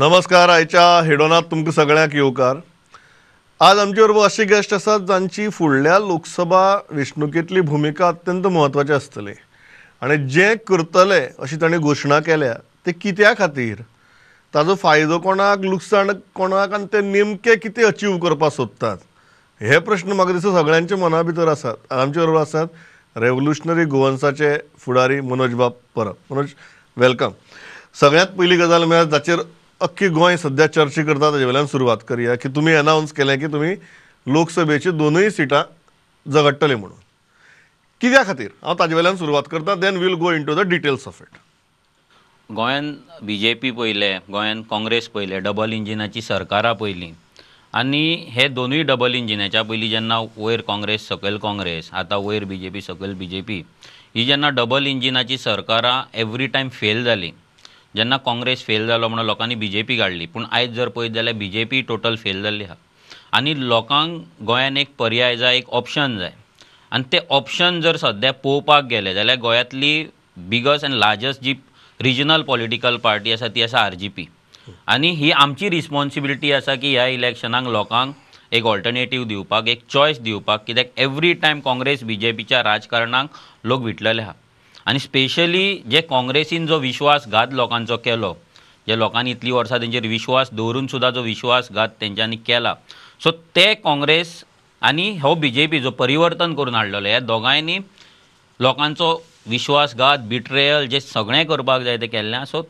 नमस्कार आयच्या हेडोनात तुमकां सगळ्यांक येवकार आज आमचे बरोबर अशी गेस्ट आसात जांची फुडल्या लोकसभा वेंचणुकेंतली भुमिका अत्यंत म्हत्वाची आसतली आनी जें करतले अशी तांणी घोशणा केल्या ते कित्या खातीर? ताजो फायदो कोणाक लुकसाण कोणाक आनी ते नेमके कितें अचीव करपाक सोदतात? हे प्रश्न म्हाका दिसता सगळ्यांच्या मना भितर आसात आमचे बरोबर आसात रेव्होल्युशनरी गोवन्साचे फुडारी मनोज बाब परब. मनोज वेलकम सगळ्यांत पयली गजाल म्हणजे म्हळ्यार जाचेर अख्खी गोंय सध्या चर्ची करता ताजे वयल्यान सुरवात करया की तुमी अनावन्स केलें की तुमी लोकसभेची दोनूय सिटां झगडटले म्हणून. कित्या खातीर? हांव ताजे वयल्यान सुरवात करता then we'll go into the details of it गोंयान बी जे पी पयले गोंयान काँग्रेस पयले डबल इंजिनाची सरकारां पयलीं आनी हे दोनूय डबल इंजिनाच्या पयलीं जेन्ना वयर काँग्रेस सकयल काँग्रेस आतां वयर बी जे पी सकयल बी जे पी ही जेन्ना डबल इंजिनाची सरकारां एवरी टायम फेल जाली जेन्ना काँग्रेस फेल जालो म्हणून लोकांनी बी जे पी काडली पूण आयज जर पळयत जाल्यार बी जे पी टोटल फेल जाल्ली आहा आनी लोकांक गोंयान एक पर्याय जाय एक ऑप्शन जाय. आनी तें ऑप्शन जर सद्या पळोवपाक गेले जाल्यार गोंयांतली बिगस्ट आनी लार्जस्ट जी रिजनल पॉलिटिकल पार्टी आसा ती आसा आर जी पी आनी ही आमची रिस्पॉन्सिबिलिटी आसा की ह्या इलेक्शनाक लोकांक एक ऑल्टरनेटीव दिवपाक एक चॉयस दिवपाक कित्याक every time Congress B J पीच्या राजकारणाक लोक विटलेले आहा आनी स्पेशली जे काँग्रेसीन जो विश्वासघात लोकांचो केलो जे लोकांनी इतलीं वर्सां तेंचेर विश्वास दवरून सुद्दां जो विश्वासघात तेंच्यांनी केला सो ते काँग्रेस आनी हो बी जे पी जो परिवर्तन करून हाडलेलो ह्या दोगांयनी लोकांचो विश्वासघात बिट्रेयल जे सगळें करपाक जाय तें केल्लें सो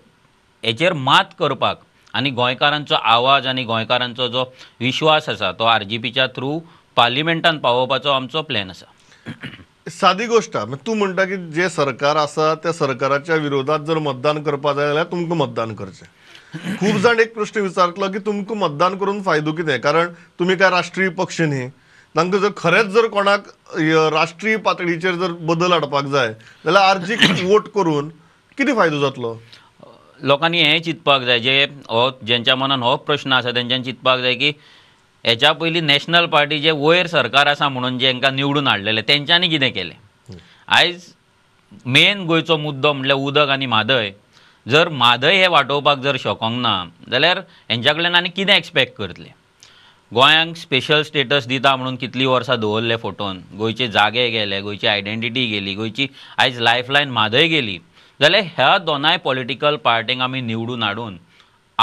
हेचेर मात करपाक आनी गोंयकारांचो आवाज आनी गोंयकारांचो जो विश्वास आसा तो आर जी पीच्या थ्रू पार्लिमेंटान पावोवपाचो आमचो प्लॅन आसा. सादी गोश्ट तूं म्हणटा की जे सरकार आसा त्या सरकाराच्या विरोधात जर मतदान करपा जाय जाल्यार तुमकां मतदान करचें खूब जाण एक प्रश्न विचारतलो की तुमकां मतदान करून फायदो कितें कारण तुमी काय राष्ट्रीय पक्ष न्ही. तांकां जर खरेंच जर कोणाक राष्ट्रीय पातळीचेर जर बदल हाडपाक जाय जाल्यार आर्जीक वोट करून कितें फायदो जातलो? लोकांनी हें चिंतपाक जाय जे हो जेंच्या मनान हो प्रश्न आसा तेंच्यान चिंतपाक जाय की हेच्या पयलीं नॅशनल पार्टी जे वयर सरकार आसा म्हणून जे हांकां निवडून हाडलेले तेंच्यांनी कितें केलें? आयज मेन गोंयचो मुद्दो म्हणल्यार उदक आनी म्हादय. जर म्हादय हे वांटोवपाक जर शकोंक ना जाल्यार हेंच्या कडल्यान आनी कितें एक्सपेक्ट करतले? गोंयांक स्पेशल स्टेटस दिता म्हणून कितलीं वर्सां दवरले फोटोन? गोंयचे जागे गेले गोंयची आयडेंटिटी गेली गोंयची आयज लायफलायन म्हादय गेली. जाल्यार ह्या दोनाय पॉलिटिकल पार्टींक आमी निवडून हाडून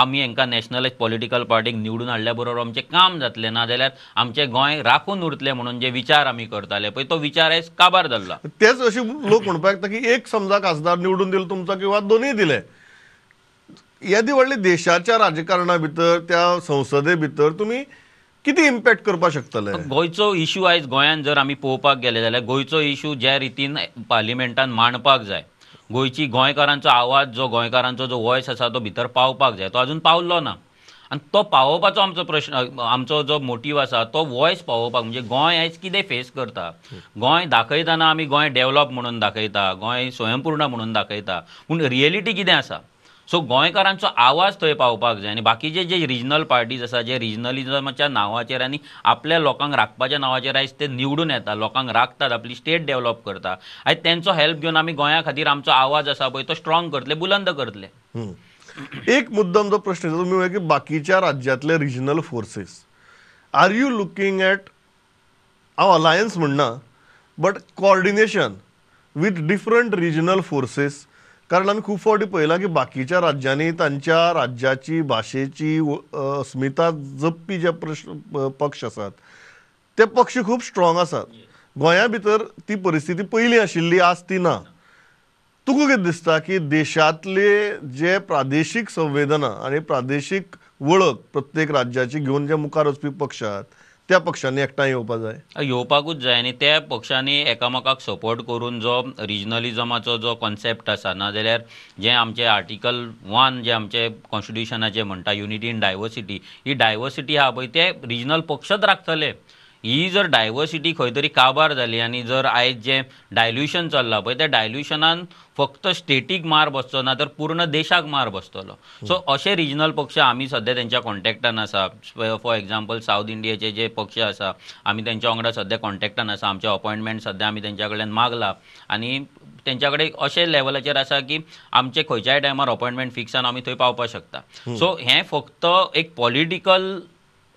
आमी हांकां नॅशनल पॉलिटिकल पार्टीक निवडून हाडल्या बरोबर आमचें काम जातलें ना जाल्यार आमचें गोंय राखून उरतलें म्हणून जे विचार आमी करताले पळय तो विचार आयज काबार जाल्लो तेच अशे लोक म्हणपाक येता की एक समजा खासदार निवडून दिलो तुमचो किंवा दोनूय दिले. येदी व्हडली देशाच्या राजकारणा भितर त्या संसदे भितर तुमी कितें इम्पॅक्ट करपाक शकतले? गोंयचो इशू आयज गोंयांत जर आमी पळोवपाक गेले जाल्यार गोंयचो इशू ज्या रितीन पार्लिमेंटान मांडपाक जाय गोंयची गोंयकारांचो आवाज जो गोंयकारांचो जो वॉयस आसा तो भितर पावपाक जाय. तो आजून पावलो ना. आनी तो पावोवपाचो आमचो प्रश्न आमचो जो मोटीव आसा तो वॉयस पावोवपाक म्हणजे गोंय आयज कितें फेस करता? गोंय दाखयताना आमी गोंय डेवलप म्हणून दाखयता गोंय स्वयंपूर्ण म्हणून दाखयता. पूण रियलिटी कितें आसा? सो गोंयकारांचो आवाज थंय पावपाक जाय. आनी बाकीचे जे रिजनल पार्टीज आसा जे रिजनलिजमाच्या नांवाचेर आनी आपल्या लोकांक राखपाच्या नांवाचेर आयज ते निवडून येता लोकांक राखतात आपली स्टेट डेव्हलप करता आयज तेंचो हेल्प घेवन आमी गोंया खातीर आमचो आवाज आसा पळय तो स्ट्रॉंग करतले बुलंद करतले. एक मुद्दम जो प्रश्न येता, तुम्ही की बाकीच्या राज्यांतले regional forces are you looking at हांव अलायन्स म्हणना but coordination with different regional forces कारण आमी खूब फावटी पळयलां की बाकीच्या राज्यांनी तांच्या राज्याची भाशेची अस्मिता जपपी जे प्रश्न पक्ष आसात ते पक्ष खूब स्ट्रॉंग आसात गोंया भितर ती परिस्थिती पयलीं आशिल्ली आज ती ना. तुका कितें दिसता की देशांतले जे प्रादेशीक संवेदना आनी प्रादेशीक वळख प्रत्येक राज्याची घेवन जे मुखार वचपी पक्ष आहात त्या पक्षांनी एकठांय येवपाक जाय. येवपाकूच जाय आनी त्या पक्षांनी एकामेकाक सपोर्ट करून जो रिजनलिजमाचो जो कॉन्सेप्ट आसा नाजाल्यार जें आमचें आर्टिकल वन जें आमचें कॉन्स्टिट्युशनाचें म्हणटा युनिटी इन डायवर्सिटी ही डायवर्सिटी आहा पळय ते रिजनल पक्षच राखतले. ही जर डायवर्सिटी खंय तरी काबार जाली आनी जर आयज जें डायल्युशन चल्लां पळय त्या डायल्युशनान फक्त स्टेटीक मार बसचो ना तर पूर्ण देशाक मार बसतलो. सो अशे रिजनल पक्ष आमी सद्या तेंच्या कॉन्टॅक्टान आसा. फॉर एग्जाम्पल सावथ इंडियाचे जे पक्ष आसा आमी तेंच्या वांगडा सद्या कॉन्टॅक्टान आसा. आमचे अपॉयंटमेंट सद्या आमी तेंच्या कडल्यान मागला. आनी तेंच्या कडेन अशे लेवलाचेर आसा की आमचे खंयच्याय टायमार अपॉयंटमेंट फिक्स आनी आमी थंय पावपाक शकता. सो हें फक्त एक पॉलिटिकल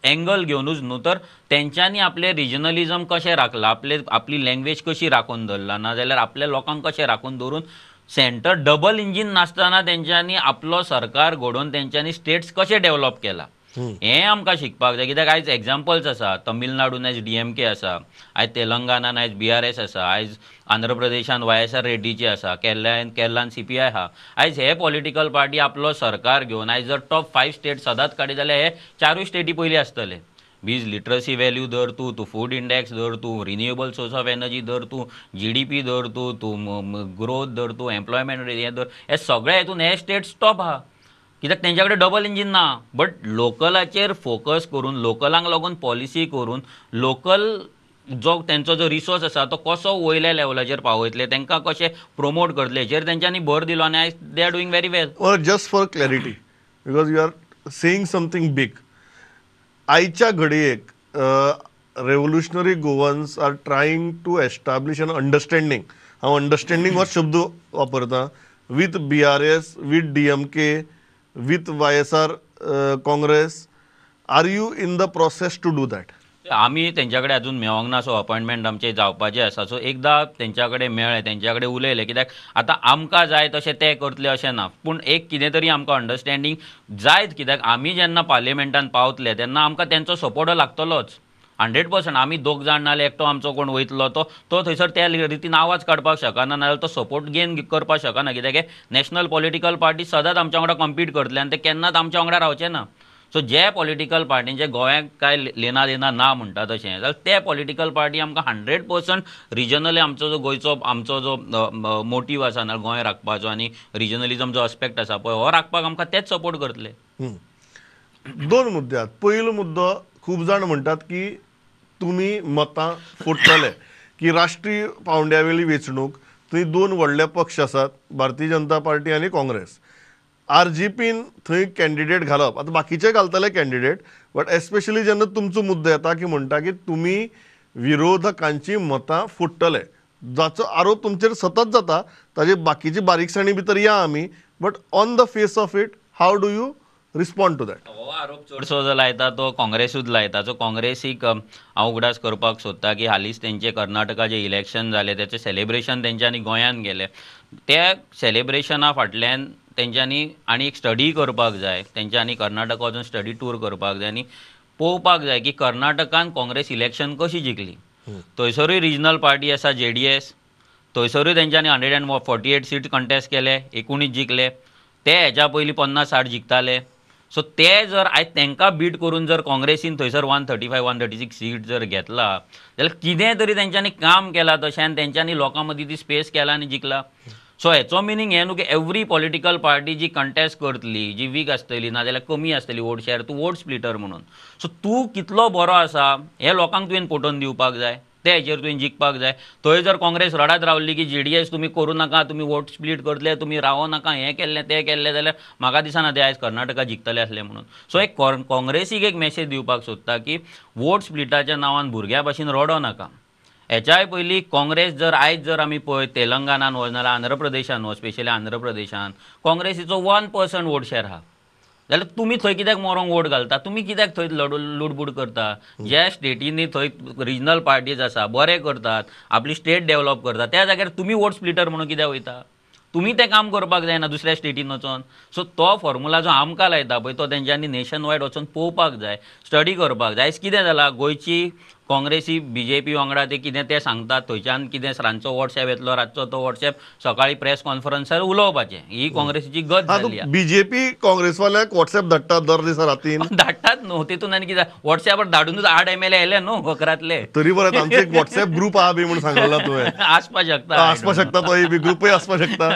एंगल घेवनूच न्हू तर तेंच्यांनी आपले रिजनलिझम कशें राखलां? आपले आपली लँग्वेज कशी राखून दवरला नाजाल्यार आपल्या लोकांक कशें राखून दवरून सेंटर डबल इंजीन नासतना तेंच्यांनी आपलो सरकार घडोवन तेंच्यांनी स्टेट्स कशें डेव्हलप केला? हें आमकां शिकपाक जाय. कित्याक आयज एग्जाम्पल्स आसा. तमिळनाडून आयज डी एम के आसा. आयज तेलंगानान आयज बी आर एस आसा. आयज आंध्र प्रदेशान वाय एस आर रेड्डीची आसा. केरळान केरळान सी पी आय आहा आयज हे पॉलिटिकल पार्टी आपलो सरकार घेवन आयज जर टॉप फायव्ह स्टेट सदांच काडीत जाल्यार हे चारूय स्टेटी पयलीं आसतले. वीज लिटरसी व्हॅल्यू धर तूं तूं फूड इंडेक्स धर तूं रिन्युएबल सोर्स ऑफ एनर्जी धर तूं जी डी पी धर तूं तूं ग्रोथ धर तूं एम्प्लॉयमेंट हें धर. हे सगळे हेतून हे स्टेट्स टॉप आहा कित्याक तेंच्या कडेन डबल इंजीन ना. बट लोकलाचेर फोकस करून लोकलांक लागून पॉलिसी करून लोकल जो तेंचो जो रिसोर्स आसा तो कसो वयल्या लेवलाचेर पावयतले तांकां कशें प्रोमोट करतले हेचेर तेंच्यांनी भर दिलो आनी आयज they are doing very well or just for clarity because you are saying something big आयच्या घडयेक revolutionary Goans are trying to establish an understanding हांव अंडरस्टँडींग हो शब्द वापरतां? With B R S with D M K with Y S R Congress are you in the process to do that आमी तेंच्या कडेन अजून मेळोंक ना सो अपॉइंटमेंट आमचे जावपाचे आसा सो एकदां तेंच्या कडेन मेळ्ळे तेंच्या कडेन उलयले कित्याक आतां आमकां जाय तशें ते करतले अशें ना पूण एक कितें तरी आमकां अंडरस्टँडींग जायत कित्याक आमी जेन्ना पार्लिमेंटान पावतले तेन्ना आमकां तेंचो सपोर्ट लागतलोच. हंड्रेड पर्संट आमी दोग जाण नाल्यार एकटो आमचो कोण वयतलो तो तो थंयसर त्या रितीन आवाज काडपाक शकना नाजाल्यार तो सपोर्ट गेन करपाक शकना. कित्याक नॅशनल पॉलिटिकल पार्टी सदांच आमच्या वांगडा कम्पीट करतले आनी ते केन्नाच आमच्या वांगडा रावचे ना. सो जे पॉलिटिकल पार्टींचे गोंयाक काय लेना देना ना म्हणटा तशें. जाल्यार ते पॉलिटिकल पार्टी आमकां हंड्रेड पर्संट रिजनली आमचो जो गोंयचो आमचो जो मोटीव आसा ना गोंय राखपाचो आनी रिजनलिजम जो अस्पेक्ट आसा पळय हो राखपाक आमकां तेच सपोर्ट करतले. दोन मुद्द्यात पयलो मुद्दो खूब जाण म्हणटात की तुमी मतां फोडटले की राष्ट्रीय पावंड्यावेली वेंचणूक थंय दोन व्हडले पक्ष आसात भारतीय जनता पार्टी आनी काँग्रेस. आर जी पीन थंय कॅन्डिडेट घालप आतां बाकीचे घालतले कॅन्डिडेट बट एस्पेशली जेन्ना तुमचो मुद्दो येता की म्हणटा की तुमी विरोधकांची मतां फुट्टले जाचो आरोप तुमचेर सतत जाता ताजे बाकीची बारीकसाणी भितर या आमी but on the face of it how do you respond to that हो आरोप चडसो जो लायता तो काँग्रेसूच लायता सो काँग्रेसीक हांव उगडास करपाक सोदता की हालींच तेंचे कर्नाटका जे इलेक्शन जाले तेचें सेलेब्रेशन तेंच्यांनी गोंयान केलें त्या सेलेब्रेशना फाटल्यान तेंच्यांनी आनी एक स्टडी करपाक जाय. तेंच्यांनी कर्नाटका वचून स्टडी टूर करपाक जाय आनी पळोवपाक जाय की कर्नाटकान काँग्रेस इलेक्शन कशी जिखली थंयसरूय रिजनल पार्टी आसा जे डी एस थंयसरूय तेंच्यांनी hundred and forty eight seat contest केले एकुणीस जिखले ते हेच्या पयलीं पन्नास साठ जिखताले सो ते जर आयज तांकां बीट करून जर काँग्रेसीन थंयसर one thirty five one thirty six seat जर घेतला जाल्यार कितें तरी तेंच्यांनी काम केलां तशें आनी तेंच्यांनी लोकां मदीं ती स्पेस केला आनी जिखला सो हेचो मिनींग हें न्हू की एवरी पॉलिटिकल पार्टी जी कंटेस्ट करतली जी वीक आसतली नाजाल्यार कमी आसतली वोट शेअर तूं वोट स्प्लिटर म्हणून. सो तूं कितलो बरो आसा हें लोकांक तुवें पटोवन दिवपाक जाय. ते हेचेर तुवें जिखपाक जाय. थंय जर काँग्रेस रडात रावली की जी डी एस तुमी करूं नाका तुमी वोट स्प्लीट करतले तुमी रावो नाका हें केल्लें तें केल्लें जाल्यार म्हाका दिसना ते आयज कर्नाटका जिखतले आसले म्हणून. सो एक काँग्रेसीक एक मॅसेज दिवपाक सोदता की वोट स्प्लिटाच्या नांवान भुरग्या भाशेन रडो नाका. हेच्याय पयलीं काँग्रेस जर आयज जर आमी पळय तेलंगणान वच नाल्यार आंध्र प्रदेशान वच स्पेशली आंध्र प्रदेशान काँग्रेसीचो वन पर्संट वोट शेअर आहा जाल्यार तुमी थंय कित्याक मोरोंक वोट घालता? तुमी कित्याक थंय लडू लुडबूड करता? ज्या स्टेटींनी थंय रिजनल पार्टीज आसा बरे करतात आपली स्टेट डेव्हलप करतात त्या जाग्यार तुमी वोट स्प्लिटर म्हणून कित्याक वयता? तुमी तें काम करपाक जायना दुसऱ्या स्टेटीन वचोन. सो तो फॉर्मुला जो आमकां लायता पळय तो तेंच्यांनी नेशन वायड वचोन पळोवपाक जाय स्टडी करपाक जाय. आयज कितें जालां गोंयची काँग्रेसी बी जे पी वांगडा ते कितें तें सांगतात? थंयच्यान कितें रातचो वॉट्सॅप येतलो रातचो तो वॉट्सॅप सकाळी प्रेस कॉन्फरन्सार उलोवपाचें. ही काँग्रेसीची गत जाल्ली. बीजेपी काँग्रेसवाल्यांक व्हॉट्सॅप धाडटात दर दिसा रातीन. धाडटात न्हू तितून आनी कितें वॉट्सॅपार धाडूनच आठ एम एल ए येले न्हू अकरातले तरी बरें आमचो एक व्हॉट्सॅप ग्रुप आहा बी म्हणून सांगला तुवें आसपा शकता आसपाक शकता तो बी ग्रुपय आसपाक शकता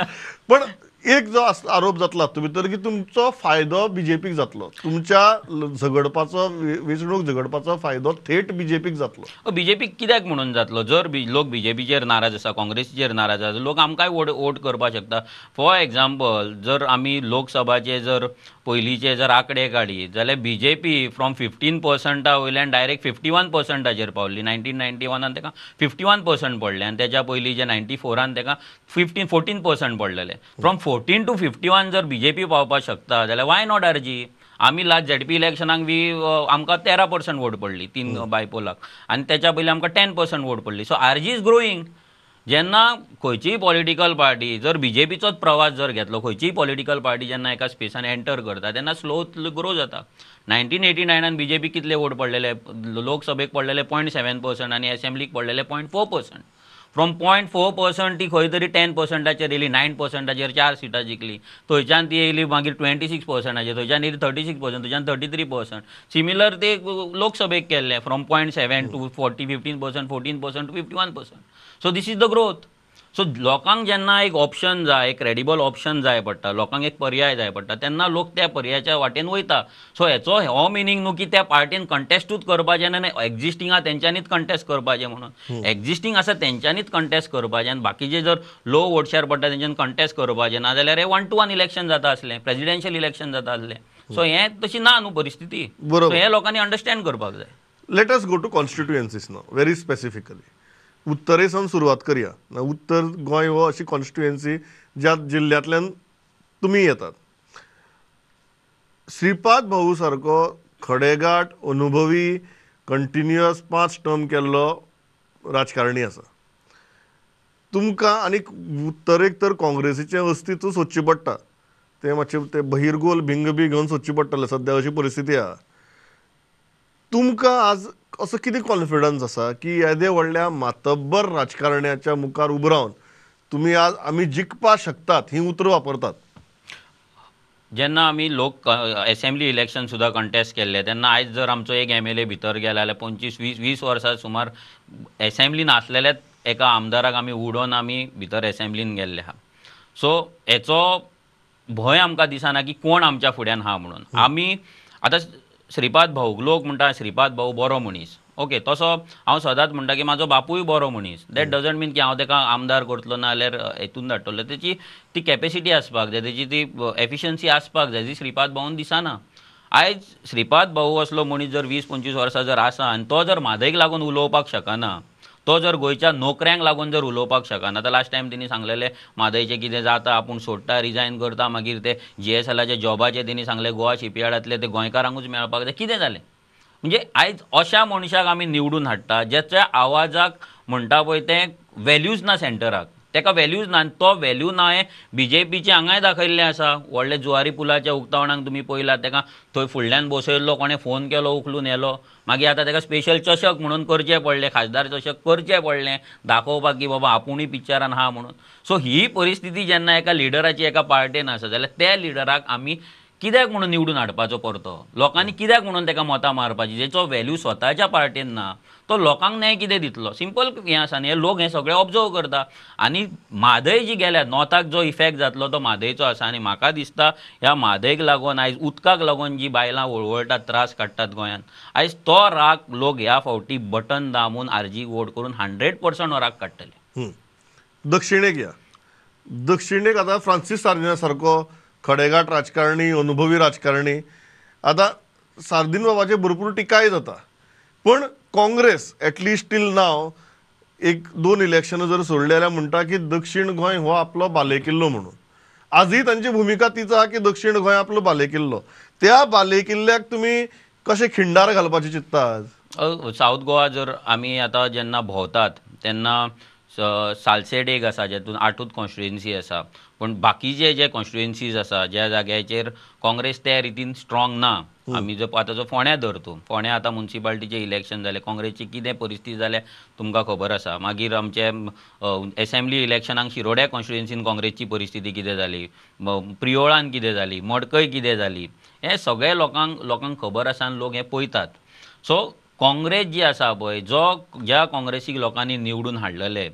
पण एक जो आरोप जातलो तुमी भितर की तुमचो फायदो बीजेपीक जातलो. तुमच्या झगडपाचो वे- वेंचणूक झगडपाचो फायदो थेट बीजेपीक जातलो. बीजेपीक कित्याक म्हणून जातलो? जर बी लोक बीजेपीचेर नाराज आसा काँग्रेसीचेर नाराज आसा लोक आमकांय वोट वोट करपाक शकता. फॉर एग्जाम्पल जर आमी लोकसभाचे जर पयलींचे जर आंकडे काडीत जाल्यार बीजेपी फ्रॉम फिफ्टीन पर्संटा वयल्यान डायरेक्ट फिफ्टी वन पर्संटाचेर पावली. नायन्टीन नायन्टी वनान ताका फिफ्टी वन पर्संट पडले आनी तेच्या पयलीं जे नायन्टी फोरान ताका फिफ्टीन फोर्टीन पर्संट पडलेले. From fourteen to fifty one जर बीजेपी पावपाक शकता जाल्यार वाय नॉट आरजी आमी लास्ट झेडपी इलेक्शनाक बी आमकां तेरा पर्संट वोट पडली तीन बायपोलाक. आनी तेच्या पयलीं आमकां टेन पर्संट वोट पडली. So R G is growing जेन्ना खंयचीय पॉलिटिकल पार्टी जर बीजेपीचोच प्रवास जर घेतलो खंयचीय पॉलिटिकल पार्टी जेन्ना एका स्पेसान एंटर करता तेन्ना स्लो ग्रो जाता. नायन्टीन एटी नायनान बीजेपी कितले वोट पडलेले? लोकसभेक पडलेले पॉयंट सेवन पर्संट आनी एसेंब्लीक पडलेले point four percent from point four percent ती खंय तरी टेन पर्संटाचेर येयली नायन पर्संटाचेर चार सिटां जिखली थंयच्यान ती येयली मागीर ट्वेंटी सिक्स पर्संटाचेर थंयच्यान येयली थर्टी सिक्स पर्संट थंयच्यान थर्टी थ्री पर्संट सिमिलर ते लोकसभेक केल्ले from point seven to forty fifteen percent fourteen percent to fifty one percent so this is the growth so लोकांक जेन्ना एक ऑप्शन जाय एक क्रेडिबल ऑप्शन जाय पडटा लोकांक एक पर्याय जाय पडटा तेन्ना लोक त्या पर्यायाच्या वाटेन वयता. सो हेचो हो मिनींग न्हू की त्या पार्टीन कंटेस्टूच करपाचें आनी एक्झिस्टींग तेंच्यांनीच कंटेस्ट करपाचें म्हणून. एक्झिस्टींग आसा तेंच्यांनीच कंटेस्ट करपाचें आनी बाकीचे जर लो वोट शेअर पडटा तेंच्यान कंटेस्ट करपाचें ना जाल्यार हे वन टू वन इलेक्शन जाता आसलें प्रेसिडेन्शियल इलेक्शन जाता आसलें. सो हें तशी ना न्हू परिस्थिती. बरोबर. हें लोकांनी अंडरस्टँड करपाक जाय. Let us go to constituencies now very specifically उत्तरेसान सुरवात करया. ना उत्तर गोंय हो अशी कॉन्स्टिट्युएन्सी ज्या जिल्ल्यांतल्यान तुमी येतात. श्रीपाद भाऊ सारको खडेगाठ अनुभवी कंटिन्युअस पांच टर्म केल्लो राजकारणी आसा. तुमकां आनी उत्तरेक तर काँग्रेसीचें अस्तित्व सोदचें पडटा. तें मातशें तें बहिरगोल भिंग बी घेवन सोदचें पडटलें. सद्या अशी परिस्थिती आहा तुमकां आज असो कितें कॉन्फिडन्स आसा की येदे व्हडल्या मातब्बर राजकारण्याच्या मुखार उबो रावन तुमी आज आमी जिखपा शकतात ही उतरां वापरतात. जेन्ना आमी लोक एसेंब्ली इलेक्शन सुद्दां कंटेस्ट केल्ले तेन्ना आयज जर आमचो एक एम एल ए भितर गेला जाल्यार पंचवीस वीस वीस वर्सां सुमार एसेंब्लीन आसलेल्याच एका आमदाराक आमी उडोवन आमी भितर एसेंब्लीन गेल्ले आहा सो हेचो भंय आमकां दिसना की कोण आमच्या फुड्यान आहा म्हणून. आमी आतां श्रीपाद भाऊ लोक म्हणटा श्रीपाद भाऊ बरो मनीस. ओके तसो हांव सदांच म्हणटा की म्हाजो बापूय बरो मनीस. दॅट डजंट मीन की हांव ताका आमदार करतलो ना जाल्यार हेतून धाडटलो. तेची ती कॅपेसिटी आसपाक जाय तेची ती एफिशियन्सी आसपाक जाय जी श्रीपाद भाऊन दिसना. आयज श्रीपाद भाऊ असलो मनीस जर वीस पंचवीस वर्सां जर आसा आनी तो जर म्हादयक लागून उलोवपाक शकना तो जर गोंयच्या नोकऱ्यांक लागून जर उलोवपाक शकना आतां लास्ट टायम तेणी सांगलेले म्हादयचें कितें जाता आपूण सोडटा रिजायन करता. मागीर ते जी एस एलाचे जॉबाचे तेणी सांगले गोवा शिपयार्डांतले ते गोंयकारांकूच मेळपाक जाय. कितें जालें? म्हणजे आयज अशा मनशाक आमी निवडून हाडटा ज्याच्या आवाजाक म्हणटा पळय तें व्हॅल्यूज ना सेंटराक ताका व्हॅल्यूज ना तो व्हॅल्यू ना हे बी जे पीचे हांगाय दाखयल्लें आसा. व्हडले जुवारी पुलाच्या उक्तावणाक तुमी पळयलात ताका थंय फुडल्यान बसयल्लो कोणें फोन केलो उखलून येलो. मागीर आतां ताका स्पेशल चषक म्हणून करचें पडलें खासदार चषक करचें पडलें. दाखोवपाक की बाबा आपुणूय पिक्चरान आहा म्हणून. सो ही परिस्थिती जेन्ना एका लिडराची एका पार्टेन आसा जाल्यार त्या लिडराक आमी कित्याक म्हणून निवडून हाडपाचो परतो? लोकांनी कित्याक म्हणून ताका मतां मारपाची? जेचो व्हॅल्यू स्वताच्या पार्टेन ना तो लोकांक न्याय कितें दितलो? सिंपल हें आसा न्ही हे लोक हें सगळें ऑब्जर्व करता. आनी म्हादय जी गेल्या नॉर्थाक जो इफेक्ट जातलो तो म्हादयचो आसा. आनी म्हाका दिसता ह्या म्हादयक लागून आयज उदकाक लागून जी बायलां वळवळटात त्रास काडटात गोंयांत आयज तो राग लोक ह्या फावटी बटन दामून आरजी वोट करून हंड्रेड पर्संट हो राग काडटले दक्षिणेक या. दक्षिणेक आतां फ्रांसीस सार्दिना सारको खडेगाट राजकारणी अनुभवी राजकारणी आतां सार्दीन बाबाचेर भरपूर टिकाय जाता पण काँग्रेस एटलिस्ट टील नाव एक दोन इलेक्शन जर सोडली जाल्यार म्हणटा की दक्षिण गोंय हो आपलो बालेकिल्लो म्हणून. आजही तांची भुमिका तीच आहा की दक्षिण गोंय आपलो बालेकिल्लो. त्या बालेकिल्ल्याक तुमी कशे खिंडार घालपाचे चित्ता आज? साऊथ गोवा जर आमी आतां जेन्ना भोंवतात तेन्ना स- सालसेट एक आसा जेतून आठूच कॉन्स्टिट्युएन्सी आसा. पण बाकीचे जे कॉन्स्टिट्युएन्सीज आसा ज्या जाग्याचेर काँग्रेस त्या रितीन स्ट्रॉंग ना आमी जर आतां जो फोंड्या धर तूं फोंड्या आतां मुन्सिपाल्टीचें इलेक्शन जालें काँग्रेसची कितें परिस्थिती जाल्या तुमकां खबर आसा. मागीर आमचे एसेंब्ली इलेक्शनाक शिरोड्या कॉन्स्टिट्युएन्सीन काँग्रेसची परिस्थिती कितें जाली? प्रियोळान कितें जाली? मडकय कितें जाली? हें सगळें लोकांक लोकांक खबर आसा आनी लोक हें पळयतात. सो काँग्रेस जी आसा पळय जो ज्या काँग्रेसीक लोकांनी निवडून हाडलेले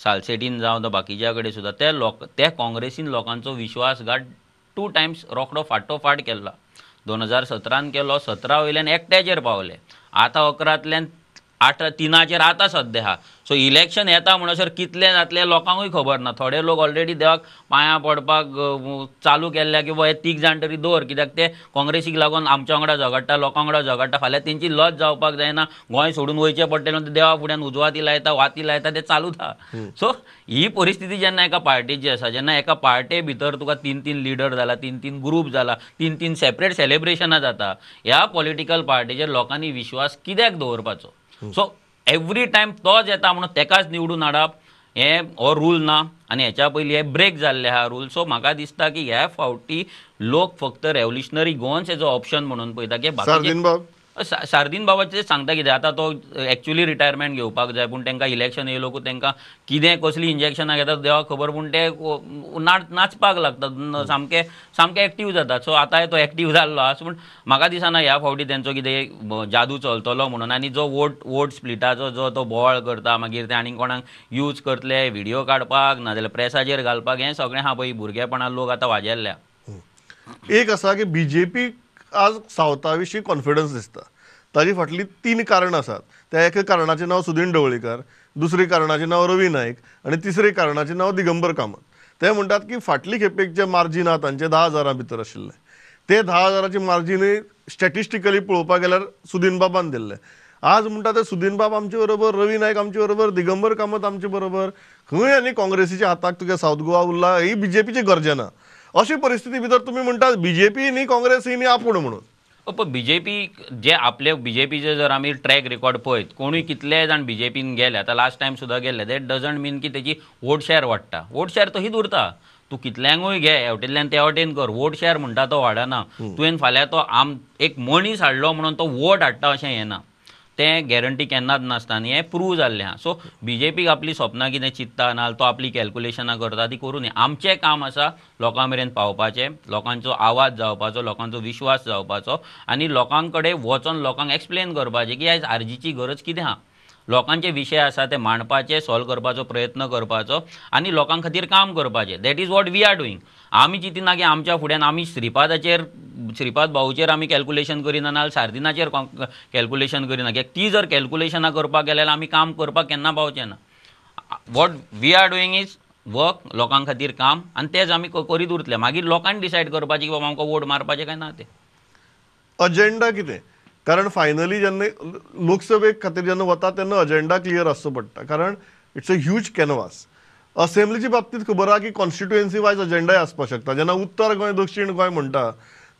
सालसेटीन जावं बाकीच्या कडेन सुद्दां ते लोक ते काँग्रेसीन लोकांचो विश्वासघात टू टायम्स रोखडो फाटोफाट केल्लो. दोन हजार सतरान केलो सतरा वयल्यान एकट्याचेर पावले. आतां अकरांतल्यान आठ तिनाचेर आतां सद्या आहा सो इलेक्शन येता म्हणसर कितले जातले लोकांकूय खबर ना. थोडे लोक ऑलरेडी देवाक पांयां पडपाक चालू केल्ल्या की बाबा हे तीग जाण तरी दवर कित्याक ते काँग्रेसीक लागून आमच्या वांगडा झगडटा लोकां वांगडा झगडटा. फाल्यां तेंची लज जावपाक जायना. गोंय सोडून वयचें पडटलें म्हणून देवा फुड्यान उजवाती लायता वाती लायता ते चालूच आहा सो ही परिस्थिती जेन्ना एका पार्टीची आसा जेन्ना एका पार्टे भितर तुका तीन तीन लिडर जाला तीन तीन ग्रूप जाला तीन तीन सेपरेट सेलिब्रेशनां जाता ह्या पॉलिटिकल पार्टीचेर लोकांनी विश्वास कित्याक दवरपाचो? सो एवरी टायम तोच येता म्हणून तेकाच निवडून हाडप हे हो रूल ना. आनी हेच्या पयलीं हे ब्रेक जाल्ले आहा रूल सो म्हाका दिसता की ह्या फावटी लोक फक्त रेव्होल्युशनरी गोवन्स हेजो ऑप्शन म्हणून पळयता की सा- सार्दीन बाबाचे सांगता कितें आतां तो एक्चुली रिटायरमेंट घेवपाक जाय पूण तांकां इलेक्शन येयलोकूच तांकां कितें कसलीं इंजेक्शनां घेतात देवाक खबर पूण ते नाच नाचपाक लागतात सामके सामके एक्टीव जातात. सो आतां तो एक्टीव जाल्लो आसा पूण म्हाका दिसना ह्या फावटी तेंचो कितें जादू चलतलो म्हणून. आनी जो वोट वोट स्प्लिटाचो जो तो बोवाळ करता मागीर ते आनीक कोणाक यूज करतले व्हिडियो काडपाक नाजाल्यार प्रेसाचेर घालपाक हें सगळें आहा पळय भुरगेपणान लोक आतां वाजेल्ल्या. एक आसा की बीजेपी आज सावथा विशीं कॉन्फिडन्स दिसता. ताजी फाटली तीन कारणां आसात त्या एका कारणाचें नांव सुदीन ढवळीकर दुसरे कारणाचें नांव रवी नायक आनी तिसरे कारणाचें नांव दिगंबर कामत. ते म्हणटात की फाटली खेपेक जे मार्जीन आहा तांचे धा हजारां भितर आशिल्ले ते धा हजाराचे मार्जीनय स्टॅटिस्टिकली पळोवपाक गेल्यार सुदीन बाबान दिल्ले. आज म्हणटा ते सुदीन बाब आमचे बरोबर रवी नायक आमचे बरोबर दिगंबर कामत आमचे बरोबर. खंय आनी काँग्रेसीच्या हाताक तुगे सावथ गोवा उरला ही बीजेपीची गरजना. अशी परिस्थिती भितर तुमी म्हणटात बीजेपी न्ही काँग्रेस ही न्ही आपूण म्हणून पण बीजेपी जे आपले बीजेपीचे जर आमी ट्रॅक रेकॉर्ड पळयत कोणूय कितले जाण बीजेपीन गेले आतां लास्ट टायम सुद्दां गेले दॅट डजंट मीन की तेजी वोट शेअर वाडटा वोट शेअर तशीच उरता तूं कितल्यांकूय घे हेवटेंतल्यान ते वटेन कर. वोट शेअर म्हणटा तो वाडना तुवें फाल्यां तो आम एक मनीस हाडलो म्हणून तो वोट हाडटा अशें येना तें गॅरंटी केन्नाच नासता आनी हें प्रूव जाल्लें आहा सो बी जे पीक आपली स्वप्नां कितें चित्ता ना तो आपली कॅल्कुलेशनां करता ती करूं न्ही आमचें काम आसा लोकां मेरेन पावपाचें लोकांचो आवाज जावपाचो लोकांचो विश्वास जावपाचो आनी लोकां कडेन वचोन लोकांक एक्सप्लेन करपाचें की आयज आरजीची गरज कितें आहा लोकांचे विशय आसा ते मांडपाचे सॉल्व करपाचो प्रयत्न करपाचो आनी लोकां खातीर काम करपाचें. That is what we are doing आमी चिंतिना की आमच्या फुड्यान आमी श्रीपादाचेर श्रीपाद भाऊचेर आमी कॅल्क्युलेशन करिना नाल्यार सार्दिनाचेर कॅल्क्युलेशन करिना कित्याक ती जर कॅल्क्युलेशनां करपाक गेले जाल्यार आमी काम करपाक केन्ना पावचे ना? What we are doing is work लोकां खातीर काम आनी तेच आमी करीत उरतले. मागीर लोकांनी डिसायड करपाचें की बाबा आमकां वोट मारपाचें काय ना तें. अजेंडा कितें? कारण फायनली जेन्ना लोकसभेक खातीर जेन्ना वता तेन्ना अजेंडा क्लियर आसचो पडटा कारण इट्स अ ह्यूज कॅनवास असेंब्लीच्या बाबतींत खबर आहा की कॉन्स्टिट्युएन्सी वायज अजेंडाय आसपाक शकता. जेन्ना उत्तर गोंय दक्षिण गोंय म्हणटा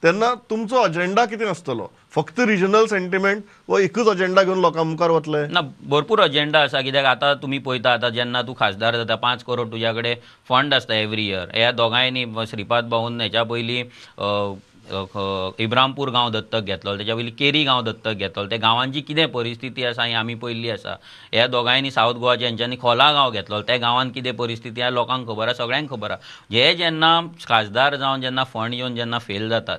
तेन्ना तुमचो अजेंडा कितें आसतलो फक्त रिजनल सेंटिमेंट व एकूच अजेंडा घेवन लोकां मुखार वतले ना भरपूर अजेंडा आसा कित्याक आतां तुमी पळयता आतां जेन्ना तूं खासदार जाता पांच करोड तुज्या कडेन फंड आसता एवरी इयर ह्या दोगांयनी श्रीपाद भाऊन हेच्या पयलीं इब्रामपूर गांव दत्तक घेतलो तेच्या वयली केरी गांव दत्तक घेतलो. त्या गांवांची कितें परिस्थिती आसा ही आमी पयल्ली आसा ह्या दोगांयनी सावथ गोवाच्या हेंच्यांनी खोला गांव घेतलो. त्या गांवांत कितें परिस्थिती आहा लोकांक खबर आहा सगळ्यांक खबर आहा. हे जेन्ना खासदार जावन जेन्ना फंड येवन जेन्ना फेल जातात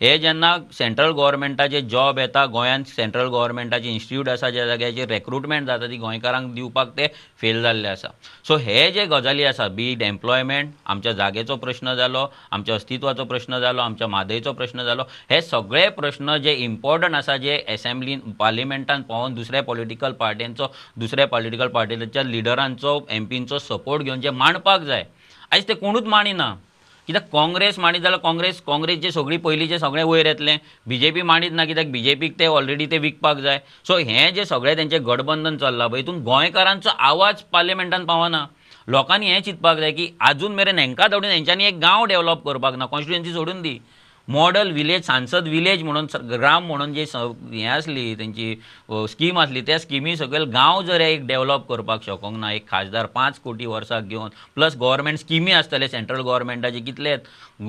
हे जेन्ना सेंट्रल गव्हर्मेंटाचे जॉब येता गोंयांत सेंट्रल गव्हर्मेंटाचे इन्स्टिट्यूट आसा ज्या जाग्याचेर रेक्रुटमेंट जाता ती गोंयकारांक दिवपाक ते फेल जाल्ले आसा. सो हे जे गजाली आसा बी एम्प्लॉयमेंट आमच्या जागेचो प्रश्न जालो आमच्या अस्तित्वाचो प्रश्न जालो आमच्या मादयेचो प्रश्न जालो हे सगळे प्रश्न जे इम्पॉर्टंट आसा जे एसेंब्लीन पार्लिमेंटान पावोवन दुसऱ्या पॉलिटिकल पार्टींचो दुसऱ्या पॉलिटिकल पार्टीच्या लिडरांचो एमपींचो सपोर्ट घेवन जे मांडपाक जाय आयज ते कोणूच मांडिना कित्याक काँग्रेस मांडीत जाल्यार काँग्रेस काँग्रेसचे सगळी पयलींचे सगळें वयर येतलें बी जे पी मांडीत ना कित्याक बी जे पीक ते ऑलरेडी ते विकपाक जाय. सो हें जे सगळें तेंचें गठबंधन चल्लां पळय हितून गोंयकारांचो आवाज पार्लमेंटान पावना. लोकांनी हें चिंतपाक जाय की आजून मेरेन हेंकां धाडून हेंच्यांनी एक गांव डेव्हलप करपाक ना कॉन्स्टिट्युएन्सी सोडून दी. मॉडल विलेज सांसद विलेज म्हणून ग्राम म्हणून जे हें आसली तेंची स्कीम आसली त्या स्किमी सकयल गांव जर एक डेव्हलप करपाक शकोंक ना एक खासदार पांच कोटी वर्साक घेवन प्लस गव्हर्मेंट स्किमी आसतले सेंट्रल गव्हर्मेंटाचे कितले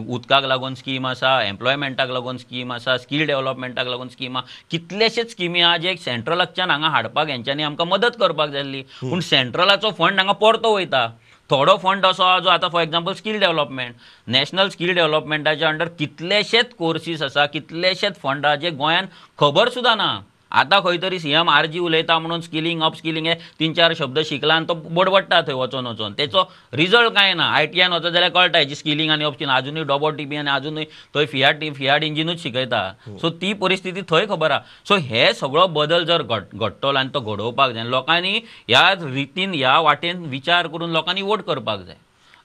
उदकाक लागून स्कीम आसा एम्प्लॉयमेंटाक लागून स्कीम आसा स्कील डेव्हलपमेंटाक लागून स्कीम कितलेशेच स्किमी आहा जे सेंट्रलाच्यान हांगा हाडपाक हेंच्यांनी आमकां मदत करपाक जाय आसली पूण सेंट्रलाचो फंड हांगा परतो वयता. थोडो फंड असो आहा जो आतां for example skill development national skill डेव्हलपमेंटाच्या under कितलेशेच कोर्सीस आसा कितलेशेच फंड आहा जे गोंयान खबर सुद्दां ना. आतां खंय तरी सी एम आर जी उलयता म्हणून स्किलिंग अप स्किलिंग हे तीन चार शब्द शिकला आनी तो बडबडटा थंय वचोन वचोन तेचो रिजल्ट काय ना आय टी आयन वचत जाल्यार कळटा हेची स्किलिंग आनी स्किलिंग आजुनूय डबल टी बी आनी आजुनूय थंय फियाड टी फियाड इंजिनूच शिकयता सो ती परिस्थिती थंय खबर आहा सो हे सगळो बदल जर घड घडटलो आनी तो घडोवपाक जाय लोकांनी ह्या रितीन ह्या वाटेन विचार करून लोकांनी वोट करपाक जाय.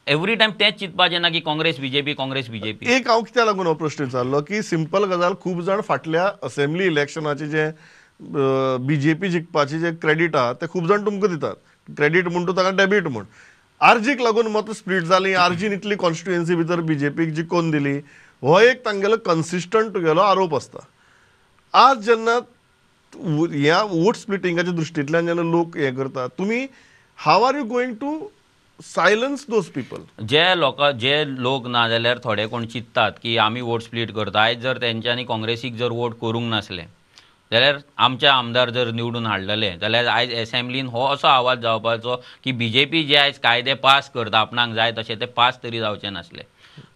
एवरी टायम तेंच चिंतपाचें ना की काँग्रेस बीजेपी काँग्रेस बीजेपी. एक हांव कित्याक लागून हो प्रश्न विचारलो की सिंपल गजाल खूब जाण फाटल्या असेंब्ली इलेक्शनाचे जे बीजेपी जिखपाचे जे क्रेडिट आहा ते खूब जाण तुमकां दितात. क्रेडिट म्हण तूं ताका डेबीट म्हण. आरजीक लागून मत स्प्लीट जाली आरजीन इतली कॉन्स्टिट्युएन्सी भितर बीजेपीक जिखोवन दिली हो एक तांगेलो कन्सिस्टंट तुगेलो आरोप आसता आज जेन्ना ह्या वोट स्प्लिटिंगाच्या दृश्टींतल्यान जेन्ना लोक हें करतात तुमी how are you going to silence those people जे लोक जे लोक ना जाल्यार थोडे कोण चिंततात की आमी वोट स्प्लिट करता. आयज जर तेंच्यांनी काँग्रेसीक जर वोट करूंक नासले जाल्यार आमचे आमदार जर निवडून हाडलेले जाल्यार आयज एसेंब्लीन हो असो आवाज जावपाचो की बी जे पी जे आयज कायदे पास करता आपणाक जाय तशें ते पास तरी जावचे नासले.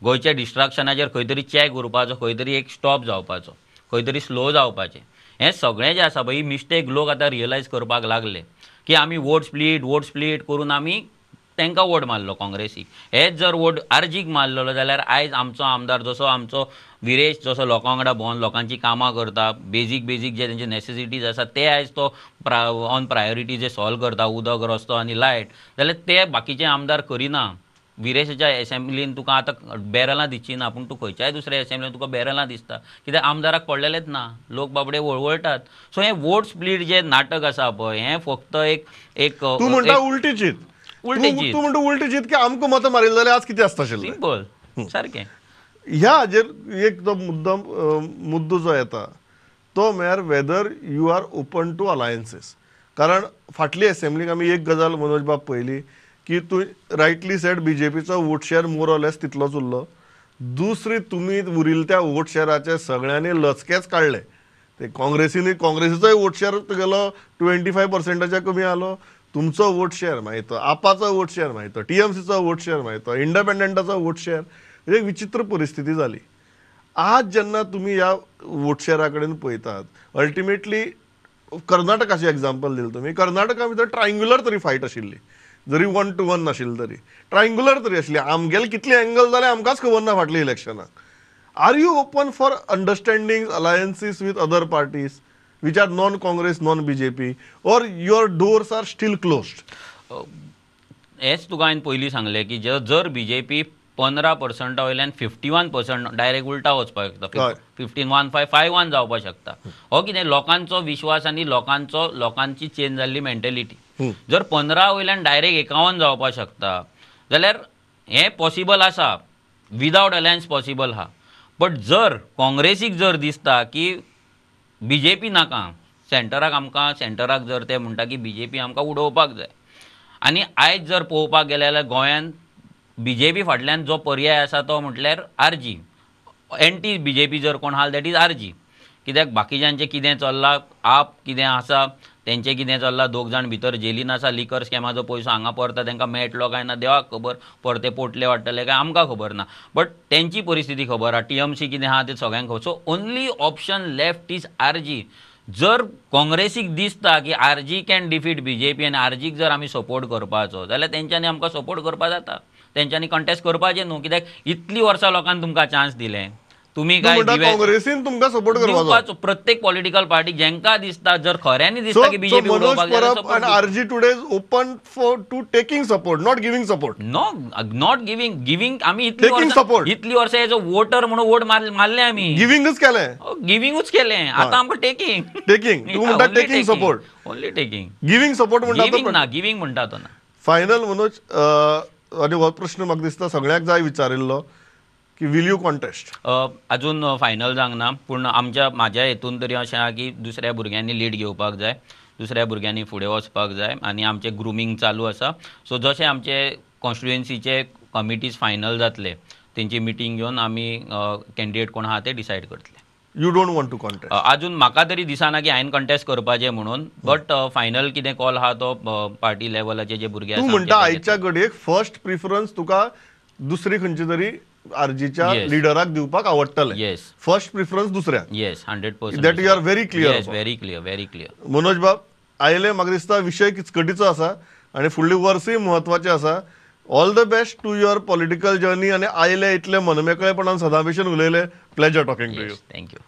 गोंयच्या डिस्ट्रक्शनाचेर खंय तरी चॅक उरपाचो खंय तरी एक स्टॉप जावपाचो खंय तरी स्लो जावपाचें. हें सगळें जें आसा पळय ही मिस्टेक लोक आतां रियलायज करपाक लागले की आमी वोट स्प्लीट वोट स्प्लीट करून आमी तांकां वोट मारलो काँग्रेसीक हेच जर वोट आर्जीक मारलेलो जाल्यार आयज आमचो आमदार जसो आमचो विरेश जसो लोकां वांगडा भोंवन लोकांची कामां करता बेजीक बेजीक जे तेंचे नेसेसिटीज आसा ते आयज तो प्रा ऑन प्रायोरिटी जे सॉल्व करता उदक रस्तो आनी लायट जाल्यार ते बाकीचे आमदार करिना. विरेशाच्या एसेंब्लीन तुका आतां बॅरलां दिवची ना पूण तूं खंयच्याय दुसऱ्या एसेंब्लीन तुका बॅरलां दिसता. कित्याक आमदाराक पडलेलेच ना लोक बाबडे वळवळटात. सो हें वोट स्प्लीट जें नाटक आसा पळय हें फक्त एक एक उलटी चित उलटी तूं- चित. तूं म्हणटा उलटी चित की आमकां मतां मारिल्ली जाल्यार आज कितें आसता आशिल्लें सिंपल सारकें ह्या हाजेर एक जो मुद्दम अं, मुद्दो जो येता तो म्हळ्यार whether you are open to alliances कारण फाटली एसेंब्लीक आमी एक गजाल मनोज बाब पयली की तूं rightly said बीजेपीचो vote share more or less तितलोच उरलो. दुसरी तुमी उरिल्ल्या त्या वोट शेअराचे सगळ्यांनी लचकेच काडले ते काँग्रेसीनी काँग्रेसीचोय वोट शेअर तुगेलो ट्वेंटी फायव पर्सेंटाच्या कमी आलो. तुमचो वोट शेअर माहितं आपाचो वोट शेअर एम टीएमसीचो वोट शेअर माहितं इंडिपेंडंटाचो वोट शेअर. म्हणजे एक विचित्र परिस्थिती जाली आज जेन्ना तुमी ह्या वोट शेअरा कडेन पळयतात अल्टिमेटली कर्नाटकाचें एग्जाम्पल दिलें तुमी कर्नाटका भितर ट्रायंग्युलर तरी फायट आशिल्ली जरी वन टू वन नाशिल्ली तरी. ट्रायंग्युलर तरी आशिल्ली आमगेले कितले एंगल जाले आमकांच खबर ना फाटल्या इलेक्शनाक are you open for understanding alliances with other parties non Congress non BJP or your doors are still closed हेच तुका हांवें पयलीं सांगलें की जर बी जे पी पंदरा पर्संटा वयल्यान फिफ्टी वन पर्संट डायरेक्ट उलटा वचपाक. शकता fifteen one five five one जावपाक शकता. हो कितें लोकांचो विश्वास आनी लोकांचो लोकांची चेंज जाल्ली मेंटेलिटी जर पंदरा वयल्यान डायरेक्ट एकावन जावपाक शकता जाल्यार हें पॉसिबल आसा. विदावट अलायन्स पॉसिबल आहा बट जर काँग्रेसीक जर दिसता की बी जे पी नाका. सेंटराक आमकां सेंटराक जर ते म्हणटा की बी जे पी आमकां उडोवपाक जाय. आनी आयज जर पळोवपाक गेले जाल्यार गोंयांत बी जे पी फाटल्यान जो पर्याय आसा तो म्हटल्यार आर जी एंटी बी जे पी जर कोण आहा दॅट इज आर जी कित्याक बाकीच्यांचें कितें चल्लां आप कितें आसा तेंचें कितें चल्लां दोग जाण भितर जेलीन आसा लिकर स्कॅमाचो पयसो हांगा परता तांकां मेळटलो काय ना देवाक खबर परते पोटले वाडटले काय आमकां खबर ना. बट तेंची परिस्थिती खबर आहा टी एम सी कितें आहा तें सगळ्यांक खबर. So only option left is R G जर काँग्रेसीक दिसता की R G can defeat B J P आनी आर जीक जर आमी सपोर्ट करपाचो जाल्यार तेंच्यांनी आमकां सपोर्ट करपा जाता. तेंच्यांनी कंटेस्ट करपाचें न्हू कित्याक इतलीं वर्सां लोकांनी तुमकां चान्स दिलें. तुमी काय काँग्रेसीन तुमकां सपोर्ट करपाचो. प्रत्येक पॉलिटिकल पार्टी जेंका दिसता जर खऱ्यांनी दिसता की BJP Manoj RG today is open for to taking support not giving support no not giving giving आमी इतली वर्सां support. इतली वर्सां एज अ वोटर म्हणून वोट मार मारले आमी गिविंगच केलें गिविंगूच केलें आतां आमकां टेकिंग टेकिंग तूं म्हणटा taking support only taking giving support म्हणटा गिविंग ना गिविंग म्हणटा तो ना. फायनल मनोज आनी हो प्रश्न म्हाका दिसता सगळ्याक जाय विचारिल्लो. की विल यू कॉन्टेस्ट अजून फायनल जावंक ना पूण आमच्या म्हाज्या हेतून तरी अशें आहा की दुसऱ्या भुरग्यांनी लीड घेवपाक जाय. दुसऱ्या भुरग्यांनी फुडें वचपाक जाय. आनी आमचें ग्रुमींग चालू आसा सो जशें आमचे कॉन्स्टिट्युएन्सीचे कमिटीज फायनल जातले तेंची मिटींग घेवन आमी कॅन्डिडेट कोण आहा ते डिसायड करतले. You don't want to contest अजून म्हाका तरी दिसना की हांवें कॉन्टेस्ट करपाचें म्हणून. बट फायनल कितें कॉल आहा तो पार्टी लेवलाचे जे भुरगे म्हणटा आयच्या घडयेक फर्स्ट प्रिफरन्स तुका दुसरी खंयची तरी आरजीच्या. लिडराक दिवपाक आवडटलें. येस फर्स्ट प्रिफरन्स दुसऱ्याक. Yes hundred percent are very clear yes about. Very clear very clear Manoj बाब आयले म्हाका दिसता विशय किचकटीचो आसा आनी फुडलीं वर्सूय म्हत्वाचें आसा all the best to your political journey आनी आयले इतले मनमेकळेपणान सदां भशेन उलयले pleasure talking to you thank you